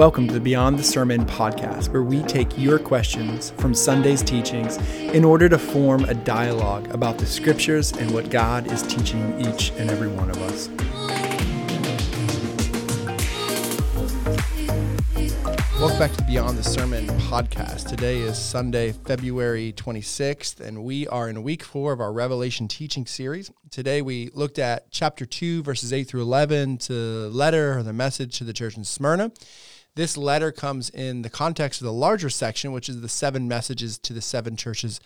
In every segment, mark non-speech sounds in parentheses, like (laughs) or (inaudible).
Welcome to the Beyond the Sermon podcast, where we take your questions from Sunday's teachings in order to form a dialogue about the scriptures and what God is teaching each and every one of us. Welcome back to the Beyond the Sermon podcast. Today is Sunday, February 26th, and we are in week four of our Revelation teaching series. Today we looked at chapter 2, verses 8 through 11, to letter or the message to the church in Smyrna. This letter comes in the context of the larger section, which is the seven messages to the seven churches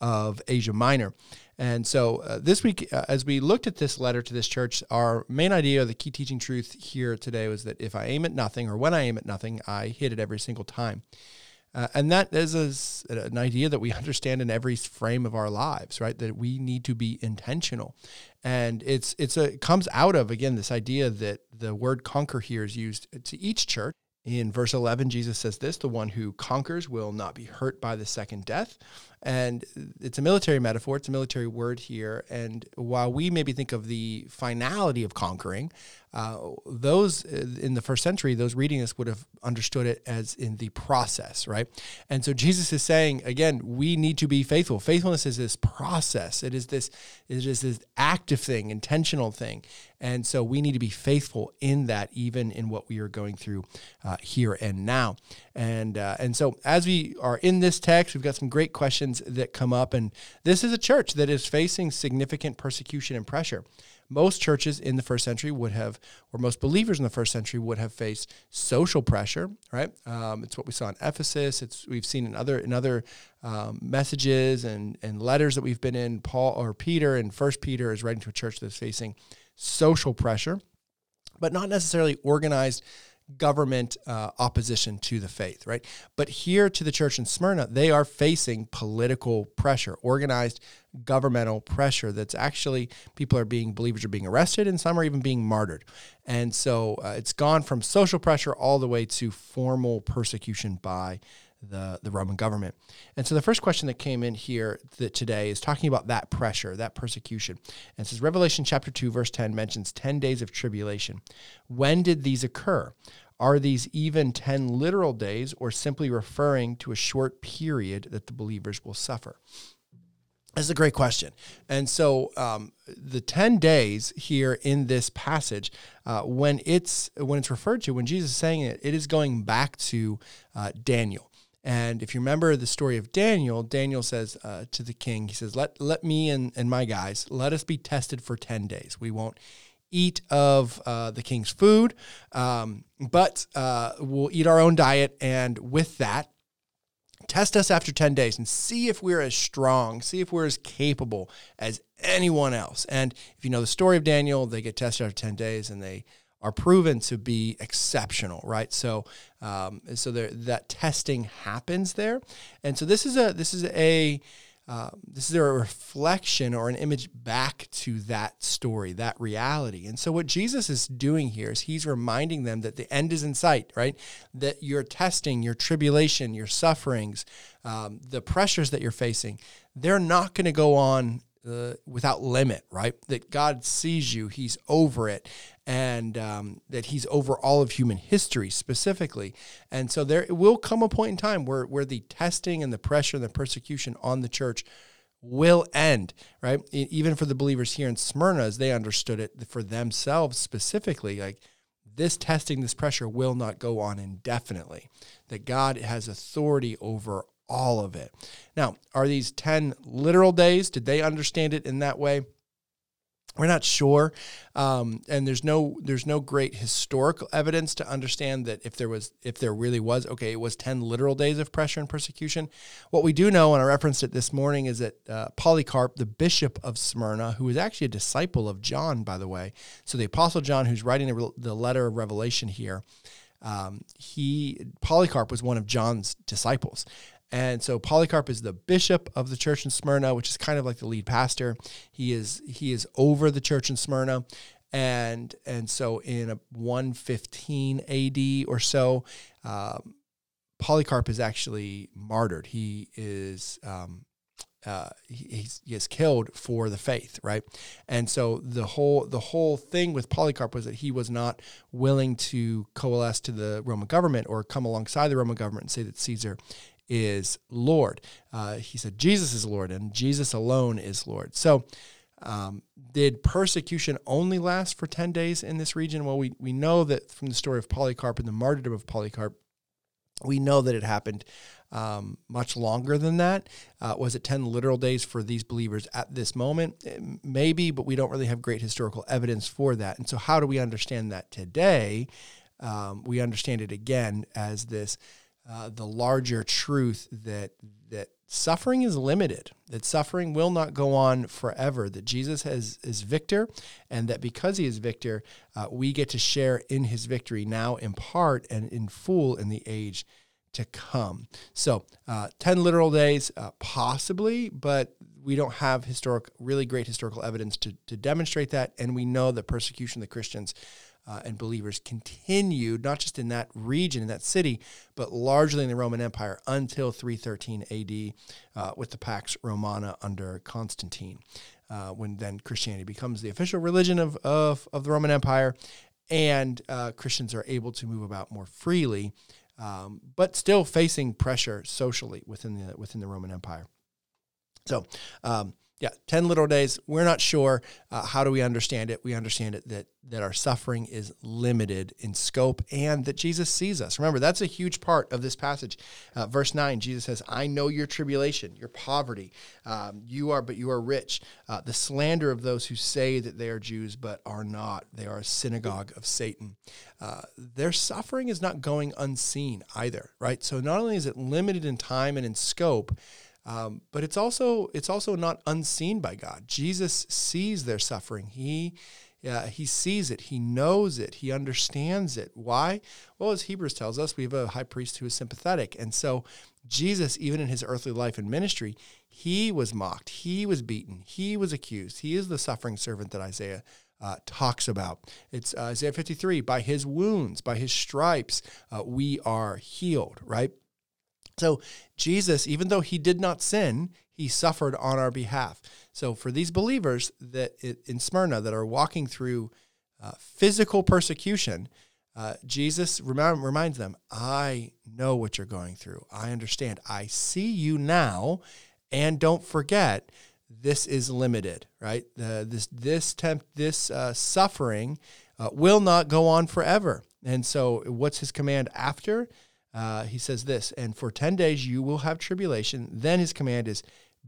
of Asia Minor. And so uh, this week, uh, as we looked at this letter to this church, our main idea, the key teaching truth here today was that if I aim at nothing, or when I aim at nothing, I hit it every single time. Uh, and that is a, an idea that we (laughs) understand in every frame of our lives, right? That we need to be intentional, and it's it's a it comes out of again this idea that the word conquer here is used to each church in verse 11, Jesus says this the one who conquers will not be hurt by the second death. And it's a military metaphor, it's a military word here. And while we maybe think of the finality of conquering, uh, those uh, in the first century, those reading this would have understood it as in the process, right? And so Jesus is saying again, we need to be faithful. Faithfulness is this process. It is this. It is this active thing, intentional thing, and so we need to be faithful in that, even in what we are going through uh, here and now. And uh, and so as we are in this text, we've got some great questions that come up, and this is a church that is facing significant persecution and pressure most churches in the first century would have, or most believers in the first century would have faced social pressure. Right? Um, it's what we saw in Ephesus. It's we've seen in other in other um, messages and and letters that we've been in. Paul or Peter and First Peter is writing to a church that's facing social pressure, but not necessarily organized government uh, opposition to the faith, right? But here to the church in Smyrna, they are facing political pressure, organized governmental pressure that's actually people are being, believers are being arrested and some are even being martyred. And so uh, it's gone from social pressure all the way to formal persecution by the, the Roman government. And so the first question that came in here that today is talking about that pressure, that persecution. And says Revelation chapter 2, verse 10 mentions 10 days of tribulation. When did these occur? Are these even 10 literal days or simply referring to a short period that the believers will suffer? That's a great question. And so um, the 10 days here in this passage, uh, when it's when it's referred to, when Jesus is saying it, it is going back to uh, Daniel. And if you remember the story of Daniel, Daniel says uh, to the king, he says, let, let me and, and my guys, let us be tested for 10 days. We won't eat of uh, the king's food, um, but uh, we'll eat our own diet. And with that, test us after 10 days and see if we're as strong, see if we're as capable as anyone else. And if you know the story of Daniel, they get tested after 10 days and they are proven to be exceptional, right? So, um, so there, that testing happens there, and so this is a this is a uh, this is a reflection or an image back to that story, that reality. And so, what Jesus is doing here is he's reminding them that the end is in sight, right? That your testing, your tribulation, your sufferings, um, the pressures that you're facing, they're not going to go on uh, without limit, right? That God sees you, He's over it, and um, that He's over all of human history specifically. And so there will come a point in time where where the testing and the pressure and the persecution on the church will end, right? Even for the believers here in Smyrna, as they understood it for themselves specifically, like this testing, this pressure will not go on indefinitely. That God has authority over all of it. Now, are these 10 literal days? Did they understand it in that way? We're not sure, um, and there's no there's no great historical evidence to understand that if there was if there really was okay it was ten literal days of pressure and persecution. What we do know, and I referenced it this morning, is that uh, Polycarp, the bishop of Smyrna, who was actually a disciple of John, by the way, so the apostle John, who's writing the, the letter of Revelation here, um, he Polycarp was one of John's disciples, and so Polycarp is the bishop of the church in Smyrna, which is kind of like the lead pastor. He is he is over the church in Smyrna. And and so in a 115 AD or so, um, Polycarp is actually martyred. He is um, uh, he, he is killed for the faith, right? And so the whole the whole thing with Polycarp was that he was not willing to coalesce to the Roman government or come alongside the Roman government and say that Caesar is Lord. Uh, he said Jesus is Lord and Jesus alone is Lord. So. Um, did persecution only last for 10 days in this region? Well, we, we know that from the story of Polycarp and the martyrdom of Polycarp, we know that it happened um, much longer than that. Uh, was it 10 literal days for these believers at this moment? Eh, maybe, but we don't really have great historical evidence for that. And so, how do we understand that today? Um, we understand it again as this uh, the larger truth that that suffering is limited, that suffering will not go on forever, that Jesus has, is victor, and that because he is victor, uh, we get to share in his victory now in part and in full in the age to come. So, uh, 10 literal days, uh, possibly, but we don't have historic, really great historical evidence to, to demonstrate that. And we know that persecution of the Christians uh, and believers continued, not just in that region, in that city, but largely in the Roman Empire until 313 AD uh, with the Pax Romana under Constantine, uh, when then Christianity becomes the official religion of, of, of the Roman Empire and uh, Christians are able to move about more freely um, but still facing pressure socially within the within the Roman Empire. So, um, yeah, 10 literal days. We're not sure. Uh, how do we understand it? We understand it that, that our suffering is limited in scope and that Jesus sees us. Remember, that's a huge part of this passage. Uh, verse 9, Jesus says, I know your tribulation, your poverty. Um, you are, but you are rich. Uh, the slander of those who say that they are Jews but are not. They are a synagogue of Satan. Uh, their suffering is not going unseen either, right? So not only is it limited in time and in scope, um, but it's also it's also not unseen by God. Jesus sees their suffering. He uh, he sees it. He knows it. He understands it. Why? Well, as Hebrews tells us, we have a high priest who is sympathetic, and so Jesus, even in his earthly life and ministry, he was mocked. He was beaten. He was accused. He is the suffering servant that Isaiah uh, talks about. It's uh, Isaiah 53 by his wounds, by his stripes, uh, we are healed, right? So Jesus, even though he did not sin, he suffered on our behalf. So for these believers that in Smyrna that are walking through uh, physical persecution, uh, Jesus remind, reminds them, I know what you're going through. I understand. I see you now. And don't forget, this is limited, right? Uh, this this temp, this uh, suffering uh, will not go on forever. And so, what's his command after? Uh, he says this, and for 10 days you will have tribulation. Then his command is,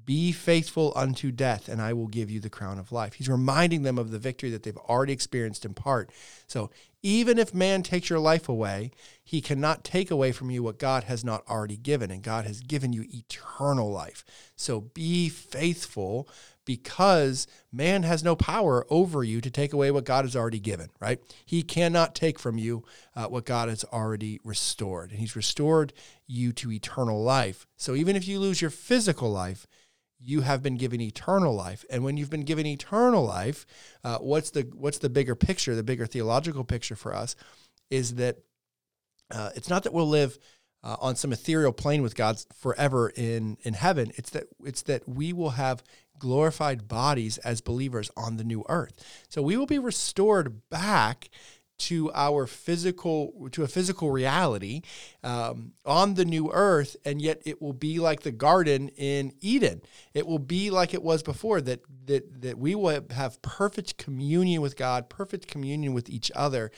be faithful unto death, and I will give you the crown of life. He's reminding them of the victory that they've already experienced in part. So even if man takes your life away, he cannot take away from you what God has not already given, and God has given you eternal life. So be faithful because man has no power over you to take away what God has already given, right? He cannot take from you uh, what God has already restored. And He's restored you to eternal life. So even if you lose your physical life, you have been given eternal life. And when you've been given eternal life, uh, what's the what's the bigger picture? The bigger theological picture for us is that uh, it's not that we'll live uh, on some ethereal plane with God forever in in heaven. It's that it's that we will have glorified bodies as believers on the new earth. So we will be restored back to our physical to a physical reality um, on the new earth and yet it will be like the garden in eden. It will be like it was before that that that we will have perfect communion with god perfect communion with each other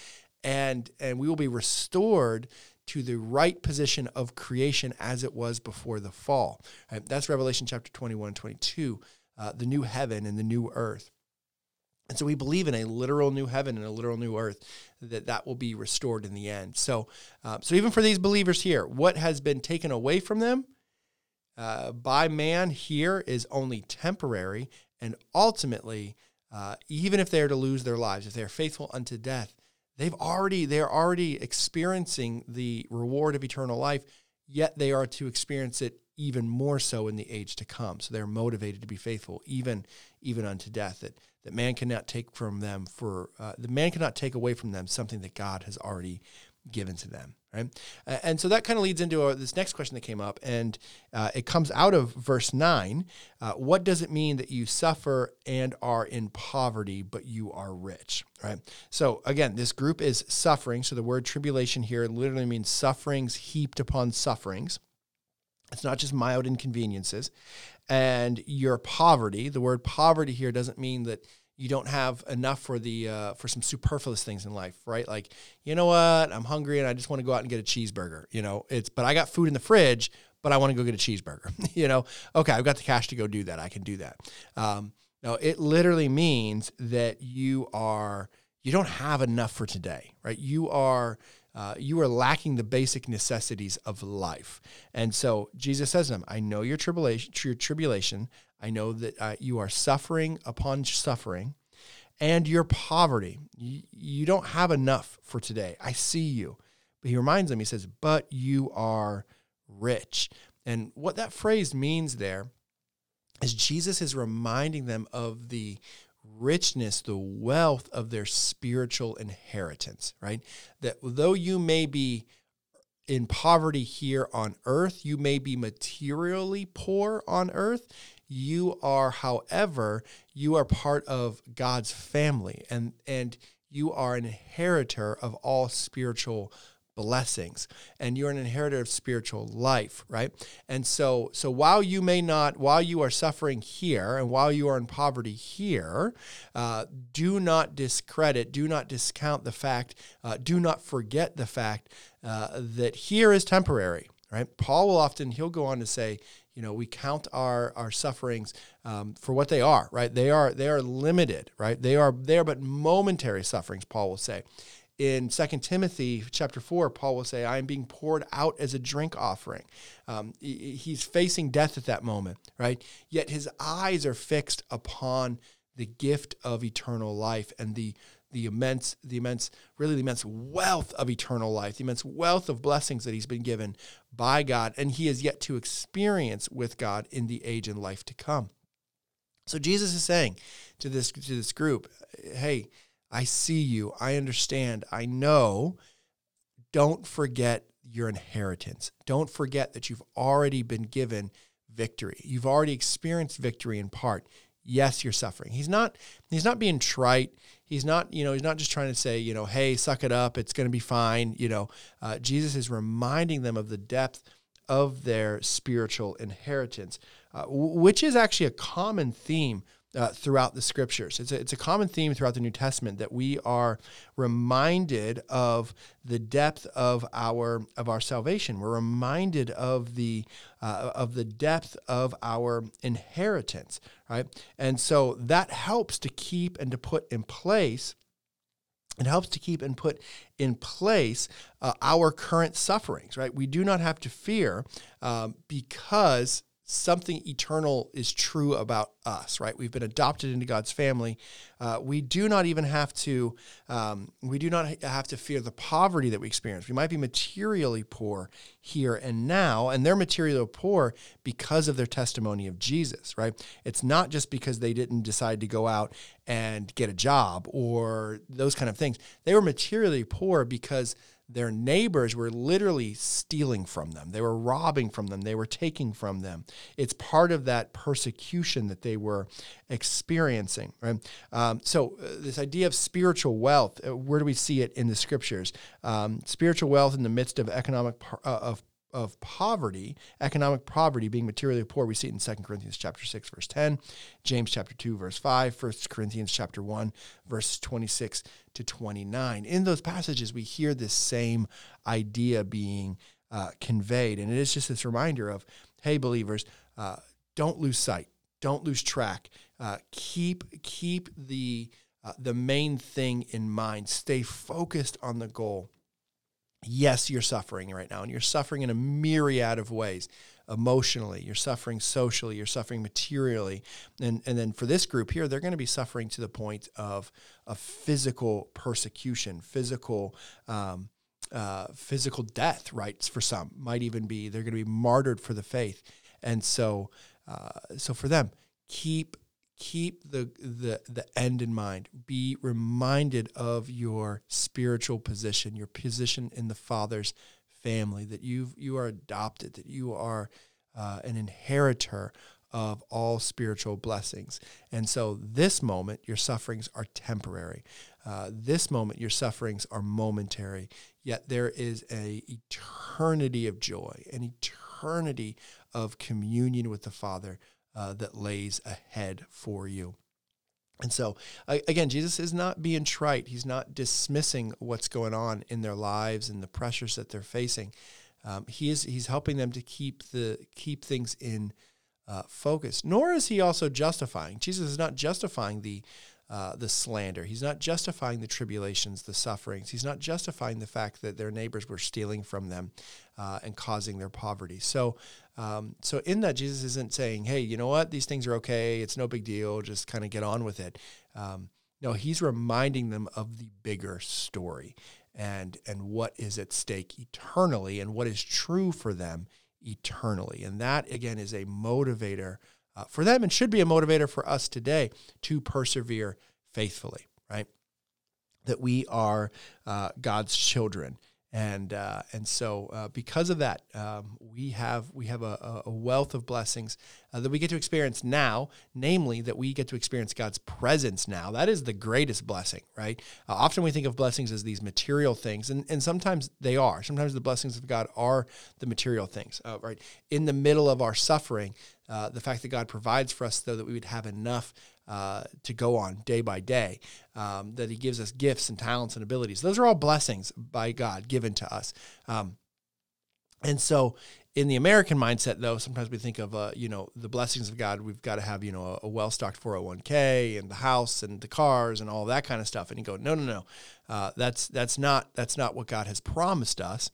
and and we will be restored to the right position of creation as it was before the fall. That's revelation chapter 21 and 22 uh, the new heaven and the new earth. And so we believe in a literal new heaven and a literal new earth that that will be restored in the end. So, uh, so even for these believers here, what has been taken away from them uh, by man here is only temporary, and ultimately, uh, even if they are to lose their lives, if they are faithful unto death, they've already they are already experiencing the reward of eternal life. Yet they are to experience it even more so in the age to come. So they're motivated to be faithful, even even unto death. That that man cannot take from them for uh, the man cannot take away from them something that God has already given to them. right? And so that kind of leads into uh, this next question that came up, and uh, it comes out of verse nine. Uh, what does it mean that you suffer and are in poverty, but you are rich, right? So again, this group is suffering. So the word tribulation here literally means sufferings heaped upon sufferings. It's not just mild inconveniences. And your poverty, the word poverty here doesn't mean that you don't have enough for the uh, for some superfluous things in life, right? Like, you know what? I'm hungry and I just want to go out and get a cheeseburger. You know, it's but I got food in the fridge, but I want to go get a cheeseburger. (laughs) you know, okay, I've got the cash to go do that. I can do that. Um, no, it literally means that you are you don't have enough for today, right? You are uh, you are lacking the basic necessities of life. And so Jesus says to them, I know your tribulation, your tribulation. I know that uh, you are suffering upon suffering and your poverty. You, you don't have enough for today. I see you. But he reminds them, he says, but you are rich. And what that phrase means there is Jesus is reminding them of the richness, the wealth of their spiritual inheritance, right? That though you may be in poverty here on earth, you may be materially poor on earth. You are, however, you are part of God's family and and you are an inheritor of all spiritual blessings and you're an inheritor of spiritual life right? And so so while you may not while you are suffering here and while you are in poverty here uh, do not discredit do not discount the fact uh, do not forget the fact uh, that here is temporary right? Paul will often he'll go on to say you know we count our our sufferings um, for what they are right? They are they are limited right? They are they are but momentary sufferings paul will say in 2 Timothy chapter 4, Paul will say, I am being poured out as a drink offering. Um, he's facing death at that moment, right? Yet his eyes are fixed upon the gift of eternal life and the the immense, the immense, really the immense wealth of eternal life, the immense wealth of blessings that he's been given by God, and he has yet to experience with God in the age and life to come. So Jesus is saying to this to this group, hey, I see you. I understand. I know. Don't forget your inheritance. Don't forget that you've already been given victory. You've already experienced victory in part. Yes, you're suffering. He's not he's not being trite. He's not, you know, he's not just trying to say, you know, hey, suck it up. It's going to be fine. You know, uh, Jesus is reminding them of the depth of their spiritual inheritance, uh, which is actually a common theme uh, throughout the scriptures. It's a, it's a common theme throughout the New Testament that we are reminded of the depth of our of our salvation. We're reminded of the uh, of the depth of our inheritance, right? And so that helps to keep and to put in place. It helps to keep and put in place uh, our current sufferings, right? We do not have to fear um, because something eternal is true about us, right? We've been adopted into God's family. Uh, we do not even have to. Um, we do not have to fear the poverty that we experience. We might be materially poor here and now, and they're materially poor because of their testimony of Jesus, right? It's not just because they didn't decide to go out and get a job or those kind of things. They were materially poor because their neighbors were literally stealing from them. They were robbing from them. They were taking from them. It's part of that persecution that they were experiencing. Right? Um, so, uh, this idea of spiritual wealth, uh, where do we see it in the scriptures? Um, spiritual wealth in the midst of economic uh, of of poverty, economic poverty, being materially poor. We see it in 2 Corinthians chapter 6, verse 10, James chapter 2, verse 5, 1 Corinthians chapter 1, verse 26 to 29. In those passages, we hear this same idea being uh, conveyed. And it is just this reminder of, hey, believers, uh, don't lose sight, don't lose track. Uh, keep keep the uh, the main thing in mind. Stay focused on the goal yes, you're suffering right now, and you're suffering in a myriad of ways emotionally, you're suffering socially, you're suffering materially. And, and then for this group here, they're going to be suffering to the point of, of physical persecution, physical. Um, uh, physical death, right? For some, might even be they're going to be martyred for the faith, and so, uh, so for them, keep keep the, the the end in mind be reminded of your spiritual position your position in the father's family, that you you are adopted, that you are uh, an inheritor of all spiritual blessings. And so, this moment, your sufferings are temporary. Uh, this moment, your sufferings are momentary. Yet there is a eternity of joy, an eternity of communion with the Father uh, that lays ahead for you. And so, again, Jesus is not being trite. He's not dismissing what's going on in their lives and the pressures that they're facing. Um, he is he's helping them to keep the keep things in uh, focus. Nor is he also justifying. Jesus is not justifying the uh, the slander. He's not justifying the tribulations, the sufferings. He's not justifying the fact that their neighbors were stealing from them uh, and causing their poverty. So, um, so in that, Jesus isn't saying, "Hey, you know what? These things are okay. It's no big deal. Just kind of get on with it." Um, no, he's reminding them of the bigger story and and what is at stake eternally and what is true for them eternally. And that again is a motivator uh, for them and should be a motivator for us today to persevere faithfully, right? That we are uh, God's children and uh, and so uh, because of that, um, we have we have a, a wealth of blessings uh, that we get to experience now. Namely, that we get to experience God's presence now. That is the greatest blessing, right? Uh, often we think of blessings as these material things, and and sometimes they are. Sometimes the blessings of God are the material things, uh, right? In the middle of our suffering, uh, the fact that God provides for us, though, that we would have enough uh, to go on day by day, um, that He gives us gifts and talents and abilities. Those are all blessings by God given to us. Um, and so, in the American mindset, though, sometimes we think of, uh, you know, the blessings of God. We've got to have, you know, a, a well-stocked 401k and the house and the cars and all that kind of stuff. And you go, no, no, no, uh, that's that's not that's not what God has promised us.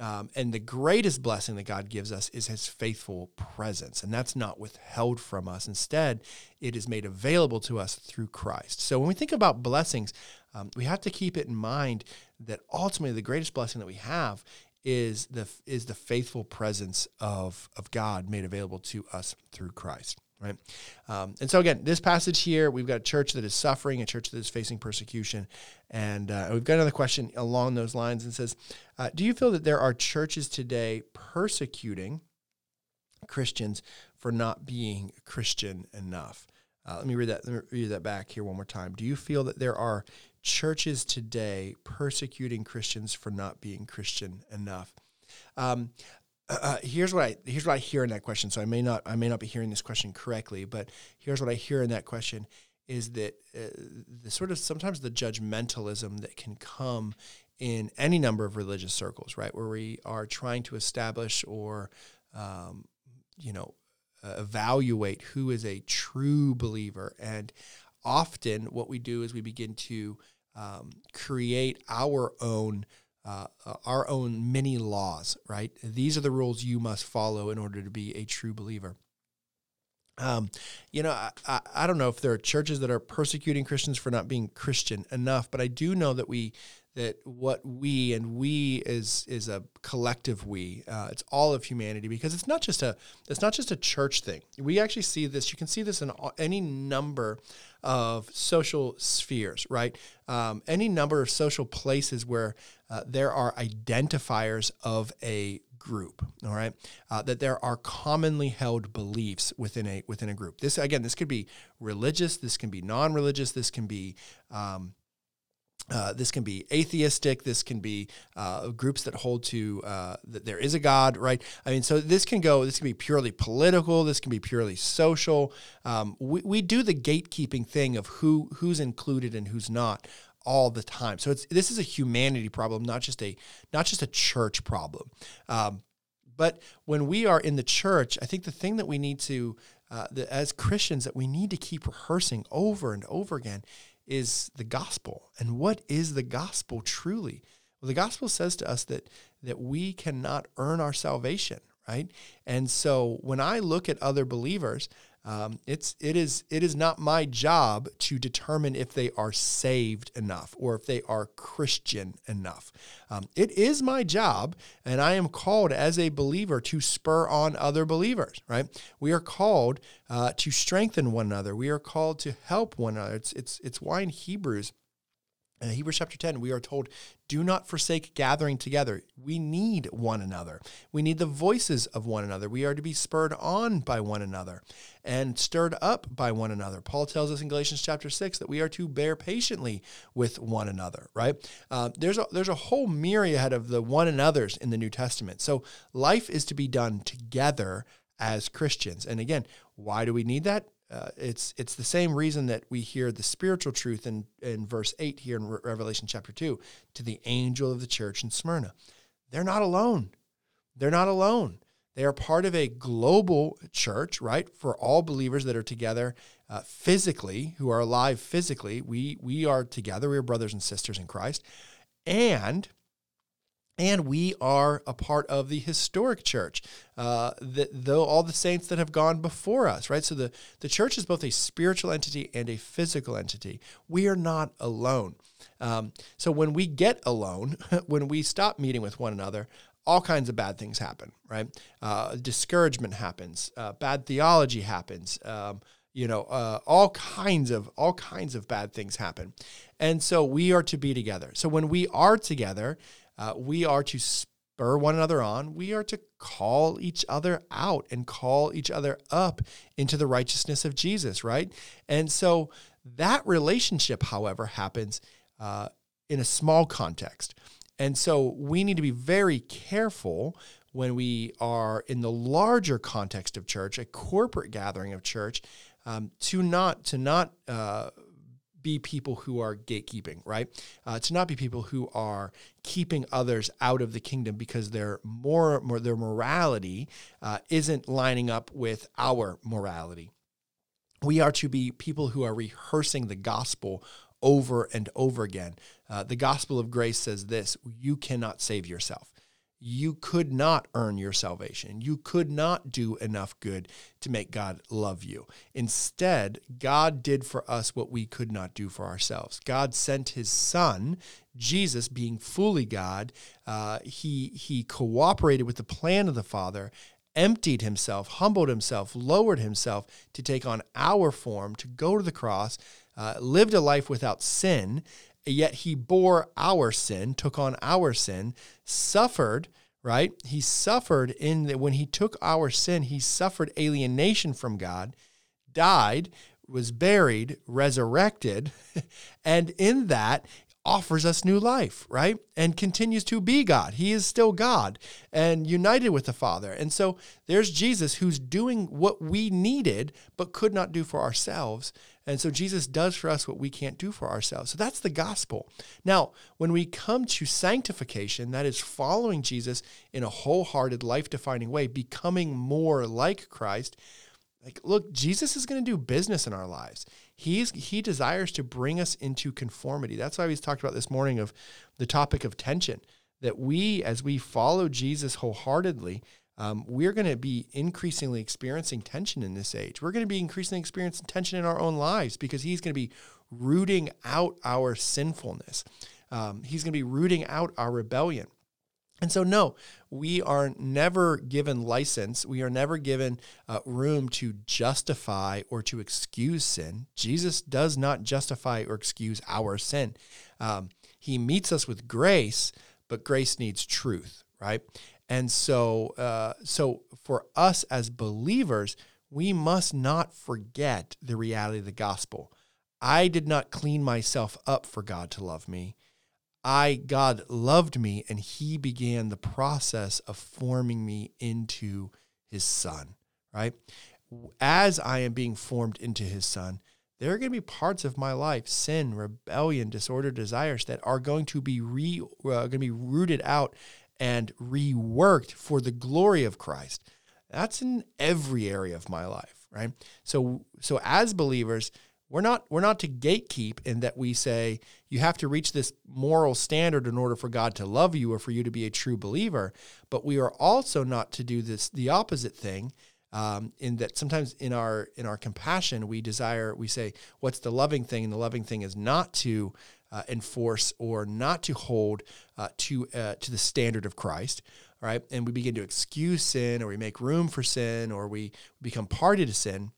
Um, and the greatest blessing that God gives us is his faithful presence. And that's not withheld from us. Instead, it is made available to us through Christ. So when we think about blessings, um, we have to keep it in mind that ultimately the greatest blessing that we have is the, is the faithful presence of, of God made available to us through Christ right? Um, and so again, this passage here, we've got a church that is suffering, a church that is facing persecution, and uh, we've got another question along those lines and says, uh, do you feel that there are churches today persecuting Christians for not being Christian enough? Uh, let me read that. Let me read that back here one more time. Do you feel that there are churches today persecuting Christians for not being Christian enough? Um, uh, here's what I here's what I hear in that question. So I may not I may not be hearing this question correctly, but here's what I hear in that question is that uh, the sort of sometimes the judgmentalism that can come in any number of religious circles, right, where we are trying to establish or um, you know uh, evaluate who is a true believer, and often what we do is we begin to um, create our own uh, our own many laws, right? These are the rules you must follow in order to be a true believer. Um, you know, I, I, I, don't know if there are churches that are persecuting Christians for not being Christian enough, but I do know that we that what we and we is is a collective we. Uh, it's all of humanity because it's not just a it's not just a church thing. We actually see this. You can see this in any number of social spheres, right? Um, any number of social places where uh, there are identifiers of a group all right uh, that there are commonly held beliefs within a within a group this again this could be religious this can be non-religious this can be um, uh, this can be atheistic. This can be uh, groups that hold to uh, that there is a God, right? I mean, so this can go. This can be purely political. This can be purely social. Um, we, we do the gatekeeping thing of who who's included and who's not all the time. So it's this is a humanity problem, not just a not just a church problem. Um, but when we are in the church, I think the thing that we need to, uh, the, as Christians, that we need to keep rehearsing over and over again is the gospel. And what is the gospel truly? Well, the gospel says to us that that we cannot earn our salvation, right? And so when I look at other believers, um, it's it is it is not my job to determine if they are saved enough or if they are Christian enough. Um, it is my job, and I am called as a believer to spur on other believers. Right? We are called uh, to strengthen one another. We are called to help one another. It's it's it's why in Hebrews Hebrews chapter 10, we are told, do not forsake gathering together. We need one another. We need the voices of one another. We are to be spurred on by one another and stirred up by one another. Paul tells us in Galatians chapter 6 that we are to bear patiently with one another, right? Uh, there's, a, there's a whole myriad of the one another's in the New Testament. So life is to be done together as Christians. And again, why do we need that? Uh, it's it's the same reason that we hear the spiritual truth in, in verse 8 here in Re- Revelation chapter 2 to the angel of the church in Smyrna. They're not alone. They're not alone. They are part of a global church, right? For all believers that are together uh, physically, who are alive physically. We, we are together. We are brothers and sisters in Christ. And and we are a part of the historic church, uh, that though all the saints that have gone before us, right? So the, the church is both a spiritual entity and a physical entity. We are not alone. Um, so when we get alone, (laughs) when we stop meeting with one another, all kinds of bad things happen, right? Uh, discouragement happens, uh, bad theology happens. Um, you know, uh, all kinds of all kinds of bad things happen, and so we are to be together. So when we are together, uh, we are to spur one another on. We are to call each other out and call each other up into the righteousness of Jesus, right? And so that relationship, however, happens uh, in a small context. And so we need to be very careful when we are in the larger context of church, a corporate gathering of church, um, to not to not uh, be people who are gatekeeping, right? Uh, to not be people who are keeping others out of the kingdom because their more, more their morality uh, isn't lining up with our morality. We are to be people who are rehearsing the gospel over and over again. Uh, the gospel of grace says this: you cannot save yourself you could not earn your salvation. You could not do enough good to make God love you. Instead, God did for us what we could not do for ourselves. God sent his son, Jesus, being fully God. Uh, he, he cooperated with the plan of the Father, emptied himself, humbled himself, lowered himself to take on our form, to go to the cross, uh, lived a life without sin, yet he bore our sin, took on our sin, suffered, right? He suffered in that when he took our sin, he suffered alienation from God, died, was buried, resurrected, (laughs) and in that offers us new life, right? And continues to be God. He is still God and united with the Father. And so there's Jesus who's doing what we needed but could not do for ourselves. And so Jesus does for us what we can't do for ourselves. So that's the gospel. Now, when we come to sanctification, that is following Jesus in a wholehearted, life defining way, becoming more like Christ. Like, look, Jesus is going to do business in our lives. He's he desires to bring us into conformity. That's why we talked about this morning of the topic of tension. That we, as we follow Jesus wholeheartedly, um, we're going to be increasingly experiencing tension in this age. We're going to be increasingly experiencing tension in our own lives because He's going to be rooting out our sinfulness. Um, he's going to be rooting out our rebellion. And so, no, we are never given license. We are never given uh, room to justify or to excuse sin. Jesus does not justify or excuse our sin. Um, he meets us with grace, but grace needs truth, right? And so, uh, so for us as believers, we must not forget the reality of the gospel. I did not clean myself up for God to love me. I God loved me and he began the process of forming me into his son, right? As I am being formed into his son, there are going to be parts of my life, sin, rebellion, disorder, desires that are going to be re, uh, going to be rooted out and reworked for the glory of Christ. That's in every area of my life, right? So so as believers, we're not we're not to gatekeep in that we say you have to reach this moral standard in order for God to love you or for you to be a true believer. But we are also not to do this the opposite thing. Um, in that sometimes in our in our compassion we desire we say what's the loving thing and the loving thing is not to enforce or not to hold uh, to uh, to the standard of Christ right and we begin to excuse sin or we make room for sin or we become party to sin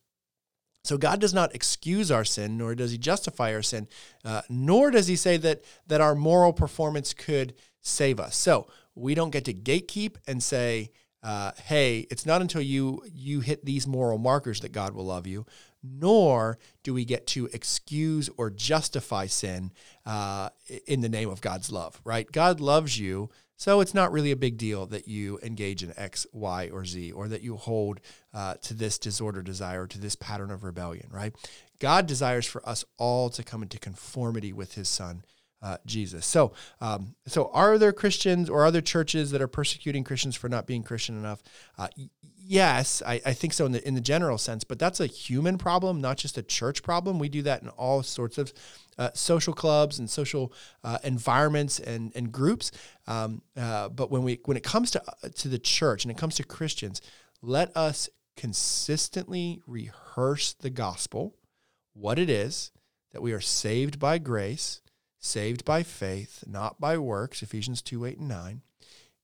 So God does not excuse our sin, nor does He justify our sin, uh, nor does He say that that our moral performance could save us. So we don't get to gatekeep and say, uh, "Hey, it's not until you you hit these moral markers that God will love you." Nor do we get to excuse or justify sin uh, in the name of God's love. Right? God loves you so it's not really a big deal that you engage in X, Y, or Z, or that you hold uh, to this disorder desire, to this pattern of rebellion, right? God desires for us all to come into conformity with His Son. Uh, Jesus. So, um, so are there Christians or other churches that are persecuting Christians for not being Christian enough? Uh, yes, I, I, think so in the in the general sense, but that's a human problem, not just a church problem. We do that in all sorts of uh, social clubs and social uh, environments and, and groups. Um, uh, but when we when it comes to uh, to the church and it comes to Christians, let us consistently rehearse the gospel, what it is that we are saved by grace, saved by faith, not by works. Ephesians two eight and nine.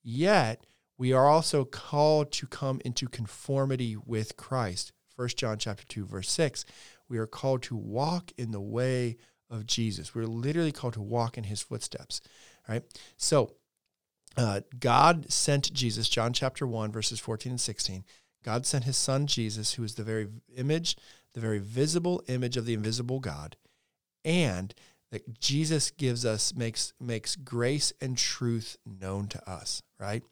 Yet we are also called to come into conformity with Christ. 1 John chapter 2 verse 6 we are called to walk in the way of Jesus. We're literally called to walk in his footsteps, right? So, uh, God sent Jesus, John chapter 1, verses 14 and 16. God sent his son Jesus, who is the very image, the very visible image of the invisible God. And that Jesus gives us, makes, makes grace and truth known to us, right?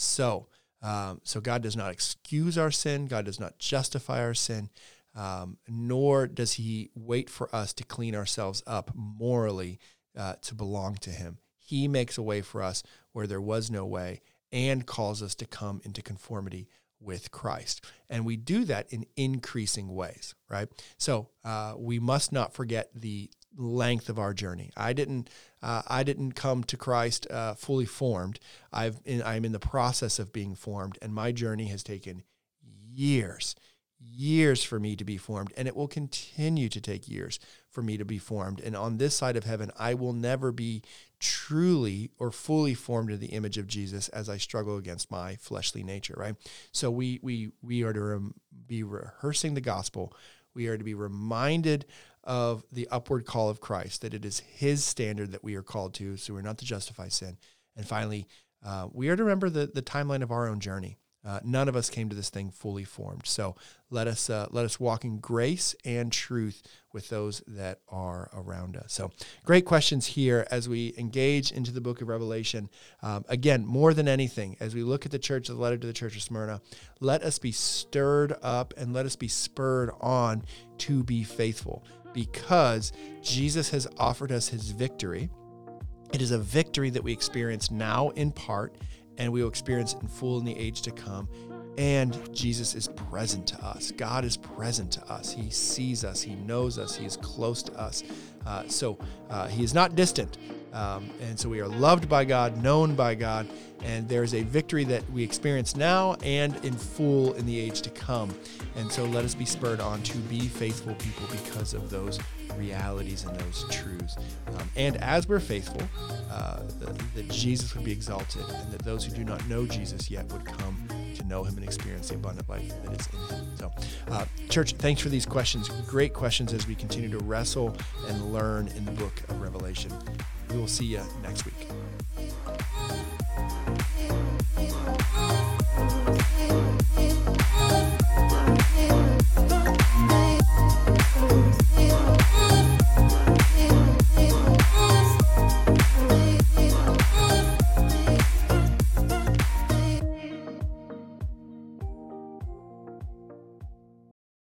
So, um, so God does not excuse our sin. God does not justify our sin um, nor does he wait for us to clean ourselves up morally uh, to belong to him. He makes a way for us where there was no way and calls us to come into conformity with Christ. And we do that in increasing ways, right? So uh, we must not forget the length of our journey. I didn't uh, I didn't come to Christ uh, fully formed. I've in, I'm in the process of being formed, and my journey has taken years years for me to be formed, and it will continue to take years for me to be formed. And on this side of heaven, I will never be truly or fully formed in the image of Jesus as I struggle against my fleshly nature, right? So we we we are to rem- be rehearsing the gospel. We are to be reminded of the upward call of Christ, that it is His standard that we are called to, so we're not to justify sin. And finally, uh, we are to remember the, the timeline of our own journey. Uh, none of us came to this thing fully formed. So let us uh, let us walk in grace and truth with those that are around us. So great questions here as we engage into the book of Revelation. Um, again, more than anything, as we look at the church, the letter to the church of Smyrna, let us be stirred up and let us be spurred on to be faithful, because Jesus has offered us His victory. It is a victory that we experience now in part and we will experience in full in the age to come. And Jesus is present to us. God is present to us. He sees us. He knows us. He is close to us. Uh, so uh, He is not distant. Um, and so we are loved by God, known by God, and there's a victory that we experience now and in full in the age to come. And so let us be spurred on to be faithful people because of those realities and those truths. Um, and as we're faithful, uh, that, that Jesus would be exalted and that those who do not know Jesus yet would come to know him and experience the abundant life that is in him. So, uh, church, thanks for these questions. Great questions as we continue to wrestle and learn in the book of Revelation. We will see you next week.